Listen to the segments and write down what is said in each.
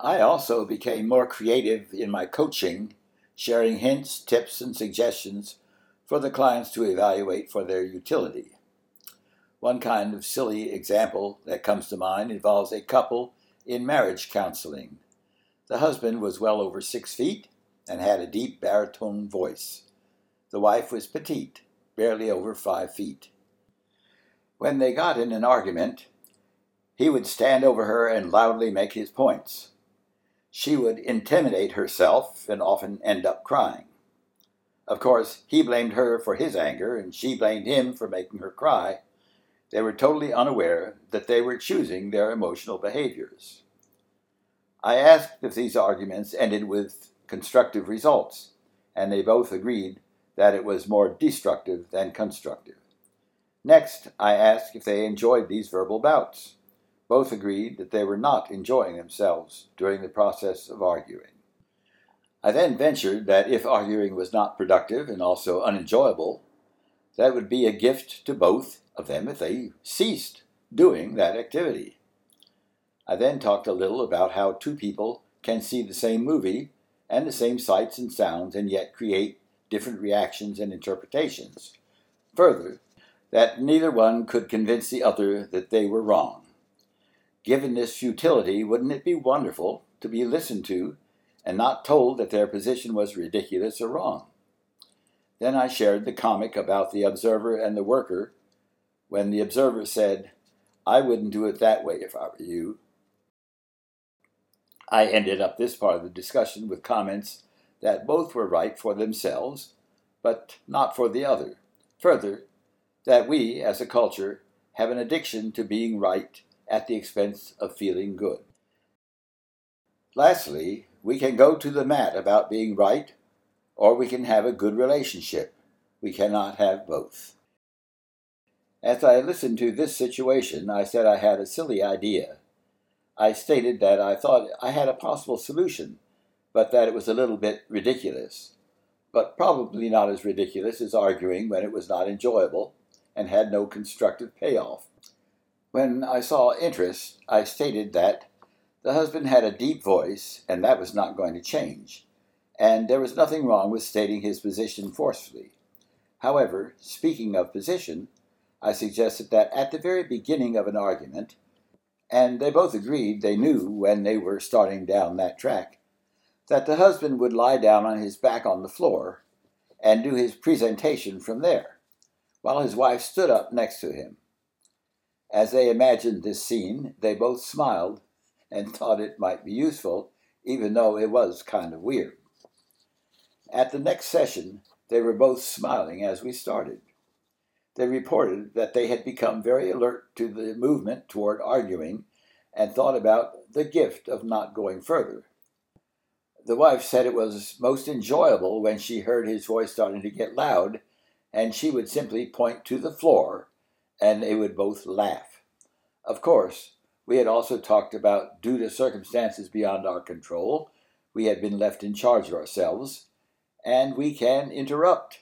I also became more creative in my coaching, sharing hints, tips, and suggestions for the clients to evaluate for their utility. One kind of silly example that comes to mind involves a couple in marriage counseling. The husband was well over six feet and had a deep baritone voice. The wife was petite, barely over five feet. When they got in an argument, he would stand over her and loudly make his points. She would intimidate herself and often end up crying. Of course, he blamed her for his anger, and she blamed him for making her cry. They were totally unaware that they were choosing their emotional behaviors. I asked if these arguments ended with constructive results, and they both agreed that it was more destructive than constructive. Next, I asked if they enjoyed these verbal bouts. Both agreed that they were not enjoying themselves during the process of arguing. I then ventured that if arguing was not productive and also unenjoyable, that would be a gift to both of them if they ceased doing that activity. I then talked a little about how two people can see the same movie and the same sights and sounds and yet create different reactions and interpretations. Further, that neither one could convince the other that they were wrong. Given this futility, wouldn't it be wonderful to be listened to and not told that their position was ridiculous or wrong? Then I shared the comic about the observer and the worker when the observer said, I wouldn't do it that way if I were you. I ended up this part of the discussion with comments that both were right for themselves, but not for the other. Further, that we, as a culture, have an addiction to being right at the expense of feeling good. Lastly, we can go to the mat about being right, or we can have a good relationship. We cannot have both. As I listened to this situation, I said I had a silly idea. I stated that I thought I had a possible solution, but that it was a little bit ridiculous. But probably not as ridiculous as arguing when it was not enjoyable and had no constructive payoff. When I saw interest, I stated that the husband had a deep voice, and that was not going to change, and there was nothing wrong with stating his position forcefully. However, speaking of position, I suggested that at the very beginning of an argument, and they both agreed they knew when they were starting down that track, that the husband would lie down on his back on the floor and do his presentation from there, while his wife stood up next to him. As they imagined this scene, they both smiled and thought it might be useful, even though it was kind of weird. At the next session, they were both smiling as we started. They reported that they had become very alert to the movement toward arguing and thought about the gift of not going further. The wife said it was most enjoyable when she heard his voice starting to get loud, and she would simply point to the floor, and they would both laugh. Of course, we had also talked about due to circumstances beyond our control, we had been left in charge of ourselves, and we can interrupt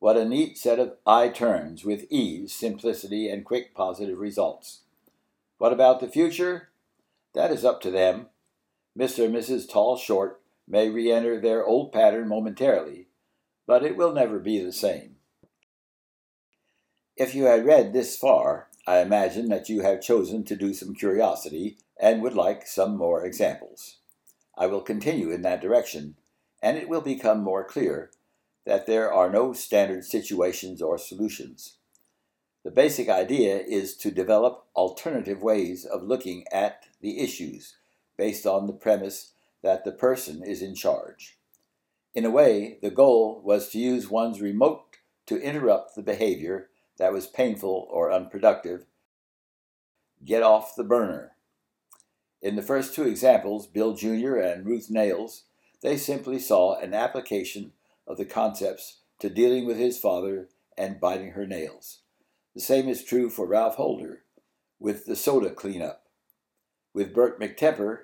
what a neat set of I turns with ease, simplicity, and quick positive results. What about the future? That is up to them. Mr. and Mrs. Tall Short may re enter their old pattern momentarily, but it will never be the same. If you had read this far, I imagine that you have chosen to do some curiosity and would like some more examples. I will continue in that direction, and it will become more clear that there are no standard situations or solutions. The basic idea is to develop alternative ways of looking at the issues based on the premise that the person is in charge. In a way, the goal was to use one's remote to interrupt the behavior that was painful or unproductive. Get off the burner. In the first two examples, Bill Jr. and Ruth Nails, they simply saw an application of the concepts to dealing with his father and biting her nails. The same is true for Ralph Holder with the soda cleanup. With Bert McTemper,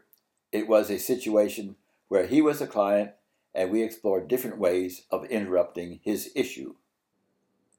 it was a situation where he was a client and we explored different ways of interrupting his issue.